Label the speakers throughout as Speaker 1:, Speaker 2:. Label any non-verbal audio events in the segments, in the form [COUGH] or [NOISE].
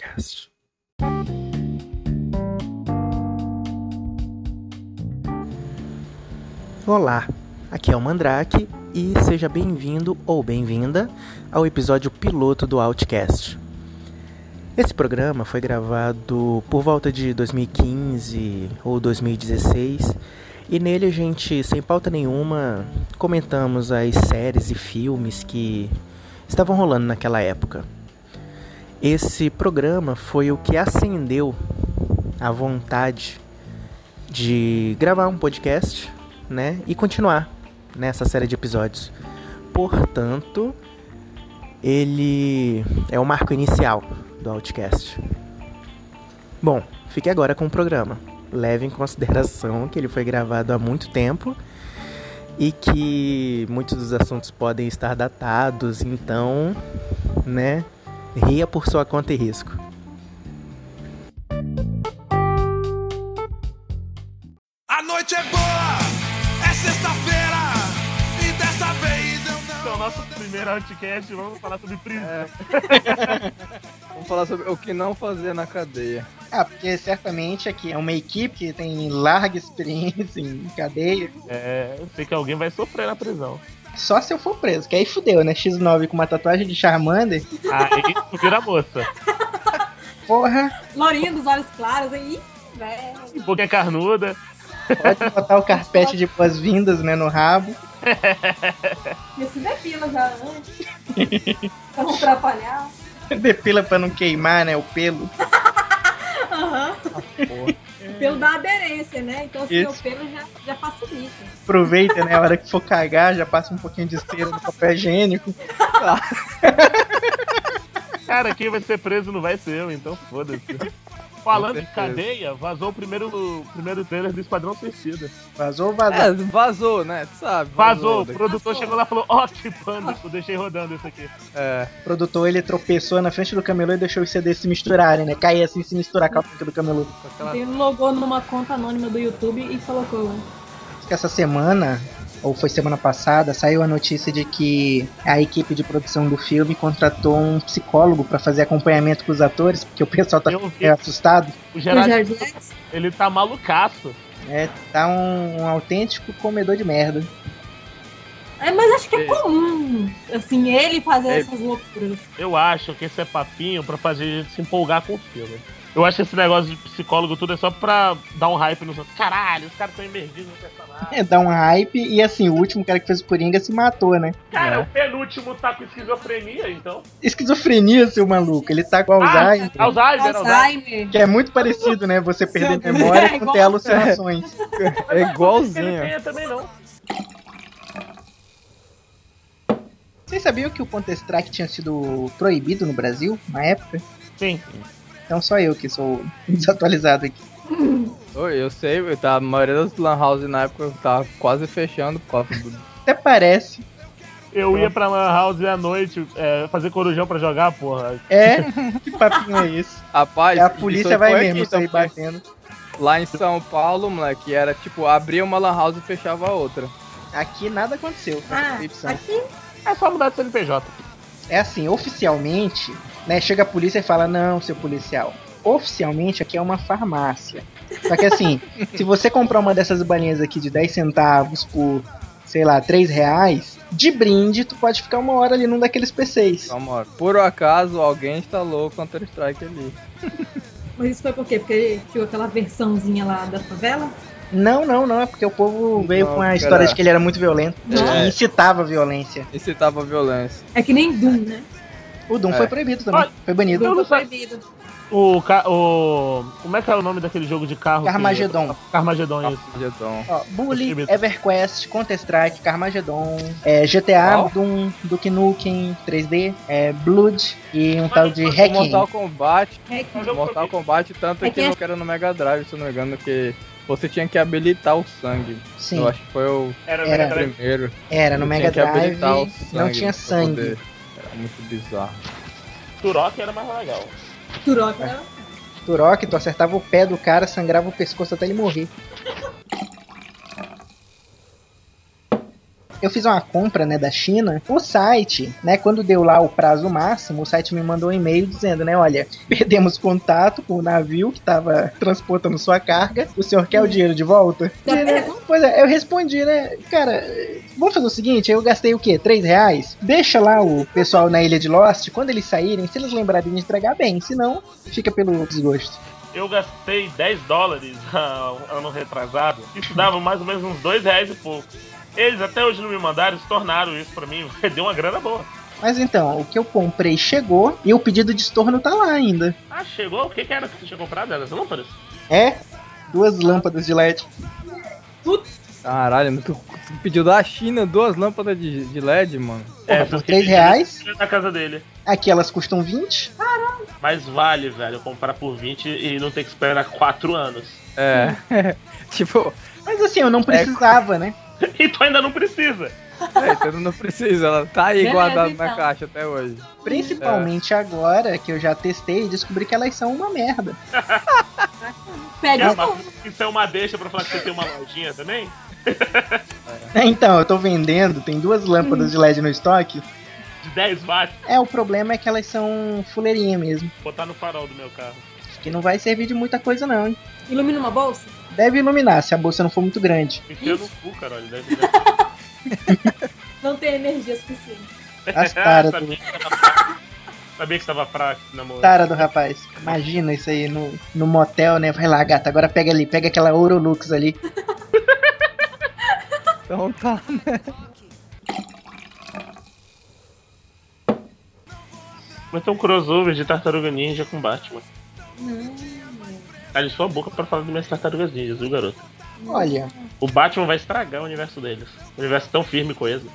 Speaker 1: Outcast. Olá, aqui é o Mandrake e seja bem-vindo ou bem-vinda ao episódio piloto do Outcast. Esse programa foi gravado por volta de 2015 ou 2016 e nele a gente, sem pauta nenhuma, comentamos as séries e filmes que estavam rolando naquela época. Esse programa foi o que acendeu a vontade de gravar um podcast, né, e continuar nessa série de episódios. Portanto, ele é o marco inicial do Outcast. Bom, fique agora com o programa. Leve em consideração que ele foi gravado há muito tempo e que muitos dos assuntos podem estar datados, então, né, ria por sua conta e risco.
Speaker 2: A noite é boa, é sexta-feira e dessa vez eu não.
Speaker 3: Então, nosso primeiro outcast, vamos falar sobre prisão. [LAUGHS]
Speaker 4: Vamos falar sobre o que não fazer na cadeia.
Speaker 5: Ah, porque certamente aqui é uma equipe que tem larga experiência em cadeia.
Speaker 3: É, eu sei que alguém vai sofrer na prisão.
Speaker 5: Só se eu for preso, que aí fudeu, né? X9 com uma tatuagem de Charmander.
Speaker 3: Aí tu vira moça.
Speaker 5: Porra,
Speaker 6: Lourinha dos olhos claros aí, velho.
Speaker 3: Um é carnuda.
Speaker 5: pode botar o carpete de boas-vindas, né, no rabo. [LAUGHS]
Speaker 6: E se depila já antes. pra não atrapalhar.
Speaker 5: Depila pra não queimar, né, o pelo. [LAUGHS]
Speaker 6: Aham. O pelo dá aderência, né? Então se
Speaker 5: Isso.
Speaker 6: o pelo já, já facilita.
Speaker 5: Aproveita, né, a hora que for cagar, já passa um pouquinho de cera no papel higiênico.
Speaker 3: Cara, quem vai ser preso não vai ser eu, então foda-se. Falando de cadeia, vazou o primeiro, o primeiro trailer do Esquadrão Suicida.
Speaker 5: Vazou ou vazou?
Speaker 4: É, vazou, né? Tu sabe?
Speaker 3: Vazou, o
Speaker 4: daqui-
Speaker 3: produtor chegou lá e falou, ó, que pânico, deixei rodando isso aqui.
Speaker 4: É,
Speaker 5: O produtor, ele tropeçou na frente do camelô e deixou os CDs se misturarem, né? Cair assim, se misturar com a do camelô.
Speaker 6: Ele logou numa conta anônima do YouTube e colocou lá.
Speaker 5: que essa semana, ou foi semana passada, saiu a notícia de que a equipe de produção do filme contratou um psicólogo pra fazer acompanhamento com os atores, porque o pessoal tá assustado.
Speaker 3: O Gerard, ele tá malucaço.
Speaker 5: É, tá um, um autêntico comedor de merda.
Speaker 6: É, mas acho que é
Speaker 4: É.
Speaker 6: comum, assim, ele fazer
Speaker 4: É.
Speaker 6: essas loucuras.
Speaker 3: Eu acho que esse é papinho pra fazer a gente se empolgar com o filme. Eu acho que esse negócio de psicólogo tudo é só pra dar um hype nos outros. Caralho, os caras estão imergidos no personagem.
Speaker 5: É, dá um hype e assim, o último cara que fez o Coringa se matou, né?
Speaker 3: Cara,
Speaker 4: É.
Speaker 3: o penúltimo tá com esquizofrenia, então.
Speaker 5: Esquizofrenia, seu maluco. Ele tá com Alzheimer.
Speaker 3: Ah, Alzheimer, Alzheimer.
Speaker 6: Alzheimer.
Speaker 5: Que é muito parecido, né? Você perder memória [LAUGHS]
Speaker 6: é
Speaker 5: com ter alucinações. [LAUGHS]
Speaker 4: É
Speaker 3: Ele
Speaker 4: igualzinho.
Speaker 3: tenha também não.
Speaker 5: Vocês sabiam que o Counter-Strike tinha sido proibido no Brasil, na época?
Speaker 3: Sim.
Speaker 5: Então só eu que sou [LAUGHS] desatualizado aqui.
Speaker 4: Oi, eu sei, eu tava- a maioria das lan house na época tava quase fechando por causa do...
Speaker 5: Até parece.
Speaker 3: Eu ia pra Lan House à noite é, fazer corujão pra jogar, porra.
Speaker 5: É? [LAUGHS] que papinho é esse?
Speaker 4: Rapaz,
Speaker 5: E a
Speaker 4: isso
Speaker 5: polícia vai mesmo sair
Speaker 4: também.
Speaker 5: batendo.
Speaker 4: Lá em São Paulo, moleque, era tipo, abria uma lan house e fechava a outra.
Speaker 5: Aqui nada aconteceu
Speaker 6: Ah, aqui
Speaker 3: É só mudar de CNPJ.
Speaker 5: É assim, oficialmente, né? Chega a polícia e fala, não, seu policial. Oficialmente aqui é uma farmácia. Só que assim, [LAUGHS] se você comprar uma dessas balinhas aqui de 10 centavos por, sei lá, 3 reais, de brinde, tu pode ficar uma hora ali num daqueles PCs.
Speaker 4: Calma, hora. Por acaso, alguém instalou o Counter-Strike ali. [LAUGHS]
Speaker 6: Mas isso foi por quê? Porque ele tinha aquela versãozinha lá da favela?
Speaker 5: Não, não, não, é porque o povo veio
Speaker 4: Não,
Speaker 5: com a
Speaker 4: cara.
Speaker 5: história de que ele era muito violento.
Speaker 4: É.
Speaker 5: E incitava a violência.
Speaker 4: Incitava a violência.
Speaker 6: É que nem Doom, né?
Speaker 5: O Doom
Speaker 4: É.
Speaker 5: foi proibido também.
Speaker 3: Olha,
Speaker 5: Foi banido.
Speaker 3: Eu
Speaker 6: Doom foi proibido.
Speaker 3: O, o. Como é que é o nome daquele jogo de carro? que-
Speaker 5: Carmageddon.
Speaker 3: Carmageddon, isso.
Speaker 4: Jetão.
Speaker 5: Ó, Bully. EverQuest, Counter-Strike, Carmageddon, é, GTA,
Speaker 4: Qual?
Speaker 5: Doom, Duke Nukem 3D, é, Blood e um tal de
Speaker 4: O
Speaker 5: Hacking.
Speaker 4: Mortal Kombat,
Speaker 6: É que-
Speaker 3: É jogo
Speaker 4: Mortal Kombat, tanto
Speaker 6: É
Speaker 4: que
Speaker 6: que
Speaker 4: não
Speaker 6: é-
Speaker 4: era no Mega Drive, se eu não me engano, que você tinha que habilitar o sangue.
Speaker 5: Sim,
Speaker 4: Eu acho que foi o
Speaker 3: Era,
Speaker 5: Era.
Speaker 3: era.
Speaker 4: primeiro.
Speaker 5: era no
Speaker 4: Eu
Speaker 5: Mega
Speaker 4: tinha que
Speaker 5: Drive,
Speaker 4: habilitar o
Speaker 5: não tinha sangue.
Speaker 4: Era muito bizarro.
Speaker 3: Turok era mais legal.
Speaker 6: Turok, né?
Speaker 5: Turok, tu acertava o pé do cara, sangrava o pescoço até ele morrer. [LAUGHS] eu fiz uma compra, né, da China. O site, né, quando deu lá o prazo máximo, o site me mandou um e-mail dizendo, né, olha, [LAUGHS] perdemos contato com o navio que tava transportando sua carga. O senhor quer o dinheiro de volta? E, né? Pois é, eu respondi, né, cara, vamos fazer o seguinte, eu gastei o quê? 3 reais? Deixa lá o pessoal na ilha de Lost, quando eles saírem, se eles lembrarem de entregar bem, senão fica pelo desgosto.
Speaker 3: Eu gastei 10 dólares [LAUGHS] há um ano retrasado. Isso dava mais ou menos uns 2 reais e pouco. Eles até hoje não me mandaram, eles tornaram isso pra mim. [LAUGHS] Deu uma grana boa.
Speaker 5: Mas então, o que eu comprei chegou e o pedido de estorno tá lá ainda.
Speaker 3: Ah, chegou? O que, que era que você tinha comprado? Era as lâmpadas?
Speaker 5: É, duas lâmpadas de LED.
Speaker 4: Caralho, tu, tu pediu da China duas lâmpadas de, de LED, mano.
Speaker 5: Porra, por
Speaker 3: porque
Speaker 5: 3
Speaker 3: ele-
Speaker 5: reais.
Speaker 3: Na casa dele.
Speaker 5: Aqui elas custam 20.
Speaker 3: Mas vale, velho, comprar por 20 e não ter que esperar 4 anos.
Speaker 4: É. [LAUGHS] tipo,
Speaker 5: Mas assim, eu não precisava, né? [LAUGHS]
Speaker 3: E tu ainda não precisa.
Speaker 4: é, tu não precisa, ela tá aí
Speaker 6: Beleza,
Speaker 4: guardada na
Speaker 6: então.
Speaker 4: caixa até hoje.
Speaker 5: Principalmente agora que eu já testei e descobri que elas são uma merda. [LAUGHS]
Speaker 6: Pede
Speaker 3: É
Speaker 6: é
Speaker 3: isso é uma deixa pra falar que você tem uma lojinha também? [LAUGHS]
Speaker 5: Então, eu tô vendendo, tem duas lâmpadas de LED no estoque.
Speaker 3: De 10 watts,
Speaker 5: É, o problema é que elas são fuleirinha mesmo.
Speaker 3: botar no farol do meu carro.
Speaker 5: Que não vai servir de muita coisa, não. hein?
Speaker 6: Ilumina uma bolsa?
Speaker 5: Deve iluminar se a bolsa não for muito grande.
Speaker 3: Enfia no cu, caralho. Deve, deve... [LAUGHS]
Speaker 6: Não tem energia suficiente.
Speaker 5: As taras do,
Speaker 3: sabia, que tava fraco. namoro.
Speaker 5: tara do rapaz. Imagina isso aí no, no motel, né? Vai lá, gata, agora pega ali, pega aquela Orolux ali. [LAUGHS]
Speaker 4: Então tá, né?
Speaker 3: Vai ter um crossover de Tartaruga Ninja com Batman. Cale sua boca pra falar das minhas tartarugas ninjas, viu, garoto?
Speaker 5: Olha,
Speaker 3: O Batman vai estragar o universo deles. O universo tão firme e coeso.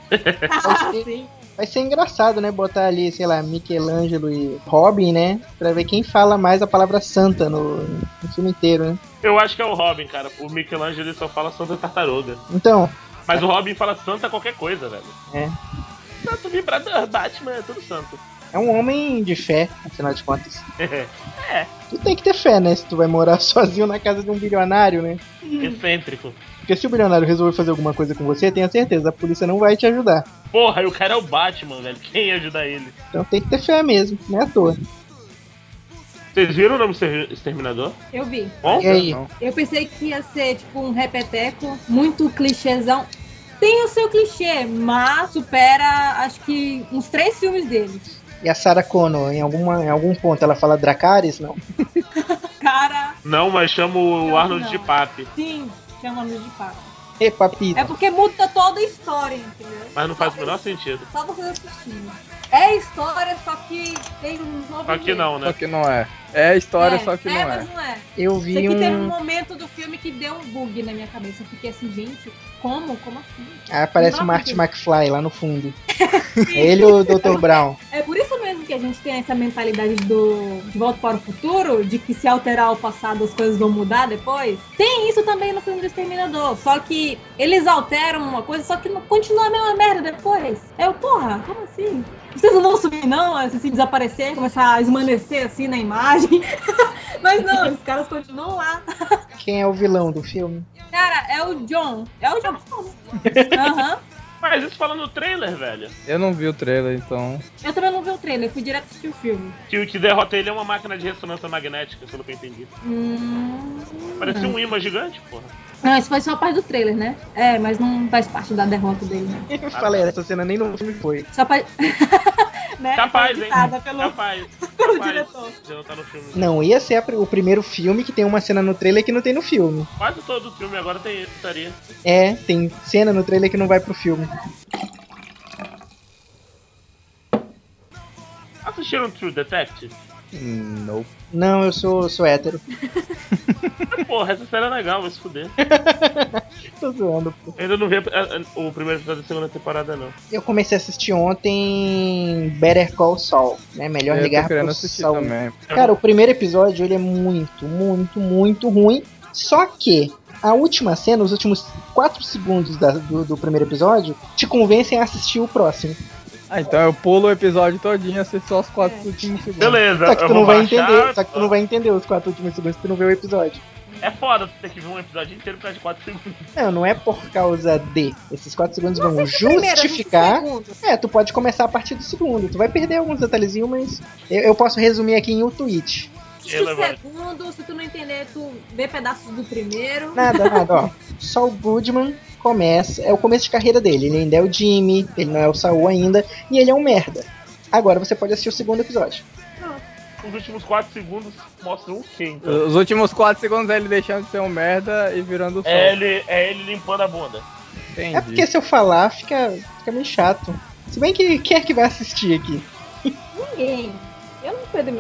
Speaker 6: Ah, sim.
Speaker 5: vai ser engraçado, né? Botar ali, sei lá, Michelangelo e Robin, né? Pra ver quem fala mais a palavra santa no, no filme inteiro, né?
Speaker 3: Eu acho que é o Robin, cara. O Michelangelo só fala Santa Tartaruga.
Speaker 5: Então,
Speaker 3: Mas o Robin fala Santa qualquer coisa, velho.
Speaker 5: É.
Speaker 3: Santo vibrador, Batman, é tudo santo.
Speaker 5: É um homem de fé, afinal de contas. [LAUGHS]
Speaker 3: É,
Speaker 5: Tu tem que ter fé, né? Se tu vai morar [LAUGHS] sozinho na casa de um bilionário, né?
Speaker 3: excêntrico.
Speaker 5: Porque se o bilionário resolver fazer alguma coisa com você, tenha certeza, a polícia não vai te ajudar.
Speaker 3: Porra, e o cara é o Batman, velho. Quem ia ajudar ele?
Speaker 5: Então tem que ter fé mesmo, não é à toa.
Speaker 3: Vocês viram o nome do Exter- Exterminador?
Speaker 6: Eu vi.
Speaker 3: Bom?
Speaker 5: E aí?
Speaker 6: Eu pensei que ia ser tipo um repeteco, muito clichêzão. Tem o seu clichê, mas supera acho que uns três filmes dele.
Speaker 5: E a Sarah Connor, em, alguma, em algum ponto, ela fala Dracarys? Não. [LAUGHS]
Speaker 6: Cara,
Speaker 3: Não, mas chamo o Arnold
Speaker 6: não.
Speaker 3: de Papi.
Speaker 6: sim, chamamos de papo.
Speaker 5: E papito.
Speaker 6: É porque muda toda a história, entendeu?
Speaker 3: Mas não faz o menor sentido.
Speaker 6: Só você assistindo. É história, só que tem um novo
Speaker 3: Só que
Speaker 6: jeito.
Speaker 3: não,
Speaker 4: Só
Speaker 3: né?
Speaker 4: que não é. É história,
Speaker 6: é,
Speaker 4: só que
Speaker 6: é,
Speaker 4: não é.
Speaker 6: mas não é.
Speaker 5: Eu
Speaker 6: Sei
Speaker 5: vi
Speaker 6: que teve um
Speaker 5: um.
Speaker 6: momento do filme que deu um bug na minha cabeça. Eu fiquei assim, gente, como? Como assim?
Speaker 5: Ah, aparece o Marty McFly lá no fundo. [LAUGHS] Ele e o Dr. Brown.
Speaker 6: É por que a gente tem essa mentalidade do De Volta para o Futuro, de que se alterar o passado as coisas vão mudar depois. Tem isso também no filme do Exterminador, só que eles alteram uma coisa, só que continua a mesma merda depois. Eu, porra, como assim? Vocês não vão subir não, assim, se desaparecer, começar a esmanecer assim na imagem. [LAUGHS] Mas não, os caras continuam lá.
Speaker 5: Quem é o vilão do filme?
Speaker 6: Cara, é o John. É o John. [LAUGHS] Aham.
Speaker 3: Mas isso fala no trailer, velho.
Speaker 4: Eu não vi o trailer, então.
Speaker 6: Eu também não vi o trailer, eu fui direto assistir o filme.
Speaker 3: Que o que derrota ele é uma máquina de ressonância magnética, pelo que eu entendi.
Speaker 6: Hum...
Speaker 3: Parecia um imã gigante, porra.
Speaker 6: Não, isso foi só parte do trailer, né? É, mas não faz parte da derrota dele, né?
Speaker 5: Eu falei, essa cena nem no filme foi.
Speaker 6: Só parte. [LAUGHS] né?
Speaker 3: Capaz,
Speaker 6: Foi
Speaker 3: hein?
Speaker 6: Pelo,
Speaker 3: Capaz. [LAUGHS]
Speaker 6: pelo
Speaker 3: Capaz.
Speaker 6: diretor.
Speaker 3: Não tá no filme.
Speaker 5: Não, ia ser o primeiro filme que tem uma cena no trailer que não tem no filme.
Speaker 3: Quase todo filme agora tem estaria.
Speaker 5: É, tem cena no trailer que não vai pro filme.
Speaker 3: Assistiram True Detective?
Speaker 4: Nope.
Speaker 5: Não, eu sou, sou hétero. [LAUGHS]
Speaker 3: Porra, essa série é legal, vai se fuder. [LAUGHS]
Speaker 5: Tô zoando, pô.
Speaker 3: Eu ainda não vi a- a- o primeiro episódio da segunda temporada, não.
Speaker 5: Eu comecei a assistir ontem Better Call Saul, né? Melhor
Speaker 4: eu
Speaker 5: ligar pro Saul.
Speaker 4: também.
Speaker 5: Cara, o primeiro episódio ele é muito, muito, muito ruim. Só que a última cena, os últimos 4 segundos da- do, do primeiro episódio, te convencem a assistir o próximo.
Speaker 4: Ah, então eu pulo o episódio todinho e assisto só os quatro últimos segundos.
Speaker 3: Beleza,
Speaker 5: Só que
Speaker 3: eu
Speaker 5: tu
Speaker 3: vou
Speaker 5: não vai
Speaker 3: baixar.
Speaker 5: entender, só que tu não vai entender os 4 últimos segundos se tu não vê o episódio.
Speaker 3: É foda tu ter que ver um episódio inteiro por causa de 4 segundos.
Speaker 5: Não, não é por causa de. Esses 4 segundos vão
Speaker 6: Primeiro,
Speaker 5: justificar. É, tu pode começar a partir do segundo. Tu vai perder alguns detalhezinhos, mas eu, eu posso resumir aqui em um tweet.
Speaker 6: No
Speaker 3: Relevante.
Speaker 6: segundo, se tu não entender, tu vê pedaços do primeiro.
Speaker 5: Nada, nada, ó. Só o Goodman começa. É o começo de carreira dele. Ele ainda é o Jimmy, ele não é o Saul ainda, e ele é um merda. Agora você pode assistir o segundo episódio.
Speaker 3: Os últimos 4 segundos mostram o quê, então?
Speaker 4: Os últimos 4 segundos é ele deixando de ser um merda e virando o sol.
Speaker 3: É ele, é ele limpando a bunda.
Speaker 4: Entendi.
Speaker 5: É porque se eu falar, fica, fica meio chato. Se bem que quem é que vai assistir aqui?
Speaker 6: Ninguém.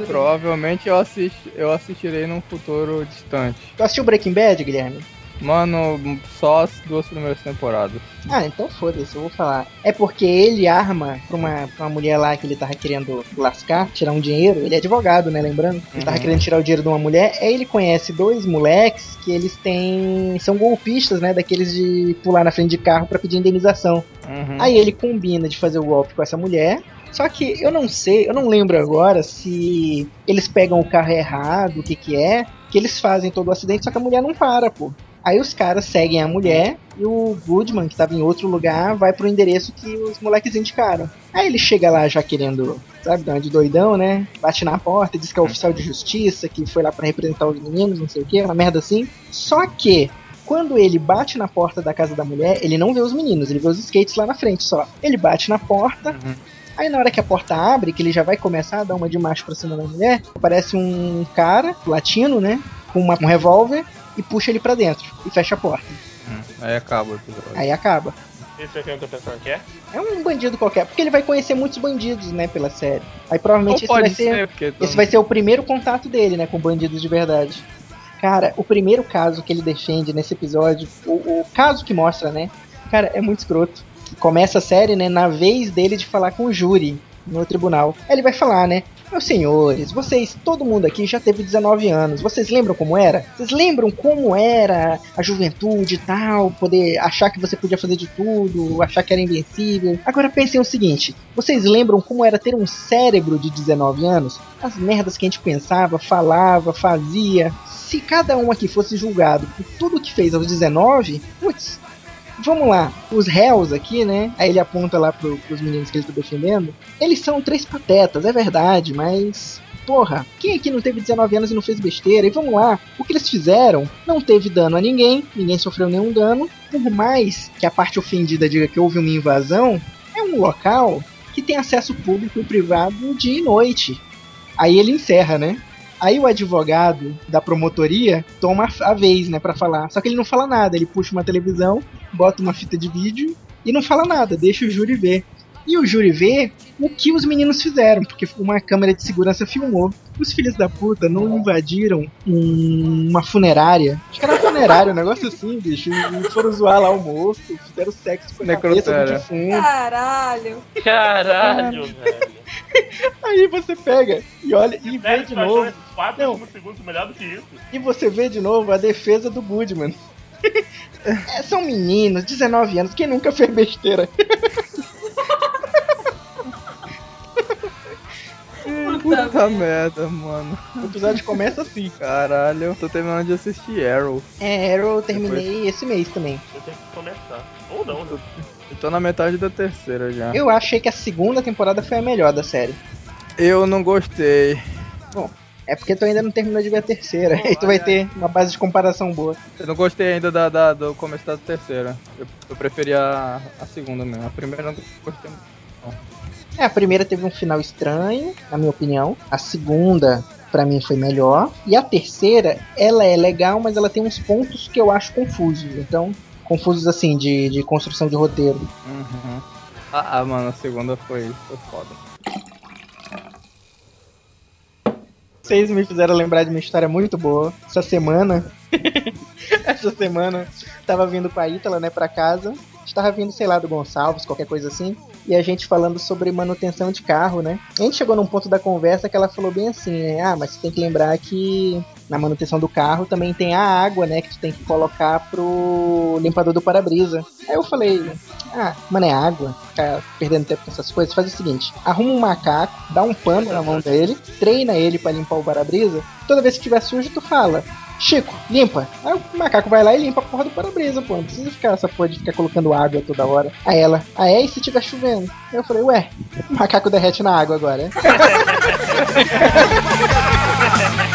Speaker 4: Provavelmente eu, assisti, eu assistirei num futuro distante.
Speaker 5: Tu assistiu Breaking Bad, Guilherme?
Speaker 4: Mano, só as duas primeiras temporadas.
Speaker 5: Ah, então foda-se, eu vou falar. É porque ele arma pra uma, pra uma mulher lá que ele tava querendo lascar, tirar um dinheiro. Ele é advogado, né? Lembrando? Ele tava
Speaker 4: Uhum.
Speaker 5: querendo tirar o dinheiro de uma mulher. Aí ele conhece dois moleques que eles têm. são golpistas, né? Daqueles de pular na frente de carro pra pedir indenização.
Speaker 4: Uhum.
Speaker 5: Aí ele combina de fazer o golpe com essa mulher. Só que eu não sei, eu não lembro agora se eles pegam o carro errado, o que que é, que eles fazem todo o acidente, só que a mulher não para, pô. Aí os caras seguem a mulher e o Goodman, que tava em outro lugar, vai pro endereço que os moleques indicaram. Aí ele chega lá já querendo, sabe, dar de doidão, né? Bate na porta, diz que é oficial de justiça, que foi lá pra representar os meninos, não sei o que, uma merda assim. Só que quando ele bate na porta da casa da mulher, ele não vê os meninos, ele vê os skates lá na frente só. Ele bate na porta,
Speaker 4: Uhum.
Speaker 5: aí na hora que a porta abre, que ele já vai começar a dar uma de macho pra cima da mulher, aparece um cara, latino, né? Com uma- um revólver e puxa ele pra dentro e fecha a porta.
Speaker 4: Hum, Aí acaba o episódio.
Speaker 5: Aí acaba.
Speaker 3: Esse aqui é o que eu tô pensando que é?
Speaker 5: É um bandido qualquer, porque ele vai conhecer muitos bandidos, né, pela série. Aí provavelmente esse vai ser.
Speaker 4: ser, porque
Speaker 5: Esse vai ser o primeiro contato dele, né, com bandidos de verdade. Cara, o primeiro caso que ele defende nesse episódio, o, o caso que mostra, né? Cara, é muito escroto. Começa a série, né, na vez dele de falar com o júri no tribunal. Aí ele vai falar, né? Meus senhores, vocês, todo mundo aqui já teve 19 anos. Vocês lembram como era? Vocês lembram como era a juventude e tal? Poder achar que você podia fazer de tudo, achar que era invencível. Agora pensem o seguinte: vocês lembram como era ter um cérebro de 19 anos? As merdas que a gente pensava, falava, fazia. Se cada um aqui fosse julgado por tudo que fez aos 19, putz, Vamos lá, os réus aqui, né? Aí ele aponta lá pro, pros meninos que ele tá defendendo. Eles são três patetas, é verdade, mas. Porra, quem aqui não teve 19 anos e não fez besteira? E vamos lá, o que eles fizeram não teve dano a ninguém, ninguém sofreu nenhum dano. Por mais que a parte ofendida diga que houve uma invasão, é um local que tem acesso público e privado dia e noite. Aí ele encerra, né? Aí o advogado da promotoria toma a vez, né, pra falar. Só que ele não fala nada, ele puxa uma televisão, bota uma fita de vídeo e não fala nada, deixa o júri ver. E o júri vê o que os meninos fizeram, porque uma câmera de segurança filmou. Os filhos da puta não invadiram um- uma funerária. Acho que era funerária, um negócio assim, bicho. E foram zoar lá o moço, fizeram sexo com a cabeça do defunto.
Speaker 6: Caralho.
Speaker 3: Caralho, [LAUGHS] velho.
Speaker 5: Aí você pega e olha e vê
Speaker 3: Sério,
Speaker 5: de novo.
Speaker 3: esses 4
Speaker 5: Não.
Speaker 3: segundos melhor do que isso?
Speaker 5: E você vê de novo a defesa do Goodman. [LAUGHS] É, são meninos, 19 anos, quem nunca fez besteira? [LAUGHS]
Speaker 4: Puta merda, mano.
Speaker 5: O episódio começa assim.
Speaker 4: Caralho, tô terminando de assistir Arrow.
Speaker 5: É, Arrow eu terminei esse mês também.
Speaker 3: Eu tenho que começar. Ou não, né?
Speaker 4: Eu tô na metade da terceira já.
Speaker 5: Eu achei que a segunda temporada foi a melhor da série.
Speaker 4: Eu não gostei.
Speaker 5: É porque tu ainda não terminou de ver a terceira. Aí [LAUGHS] tu vai ter uma base de comparação boa.
Speaker 4: Eu não gostei ainda da, da- do começo da terceira. Eu, eu preferia a, a segunda mesmo. A primeira não gostei muito.
Speaker 5: É, a primeira teve um final estranho, na minha opinião. A segunda, pra mim, foi melhor. E a terceira, ela é legal, mas ela tem uns pontos que eu acho confusos. Então, confusos assim, de, de construção de roteiro.
Speaker 4: Uhum. Ah, ah, mano, a segunda foi, foi foda.
Speaker 5: Vocês me fizeram lembrar de uma história muito boa. Essa semana. [LAUGHS] essa semana, tava vindo com a Ítala, né, pra casa. A gente tava vindo, sei lá, do Gonçalves, qualquer coisa assim. E a gente falando sobre manutenção de carro, né? A gente chegou num ponto da conversa que ela falou bem assim, né? Ah, mas você tem que lembrar que na manutenção do carro também tem a água, né? Que tu tem que colocar pro limpador do para-brisa. Aí eu falei, ah, mano, é água, ficar perdendo tempo com essas coisas. Faz o seguinte: arruma um macaco, dá um pano na mão dele, treina ele pra limpar o para-brisa. Toda vez que tiver sujo, tu fala: Chico, limpa. Aí o macaco vai lá e limpa a porra do para-brisa, pô. Não precisa ficar essa porra de ficar colocando água toda hora. Aí ela, ah é? E se tiver chovendo? Aí eu falei, ué, o macaco derrete na água agora, é? [LAUGHS]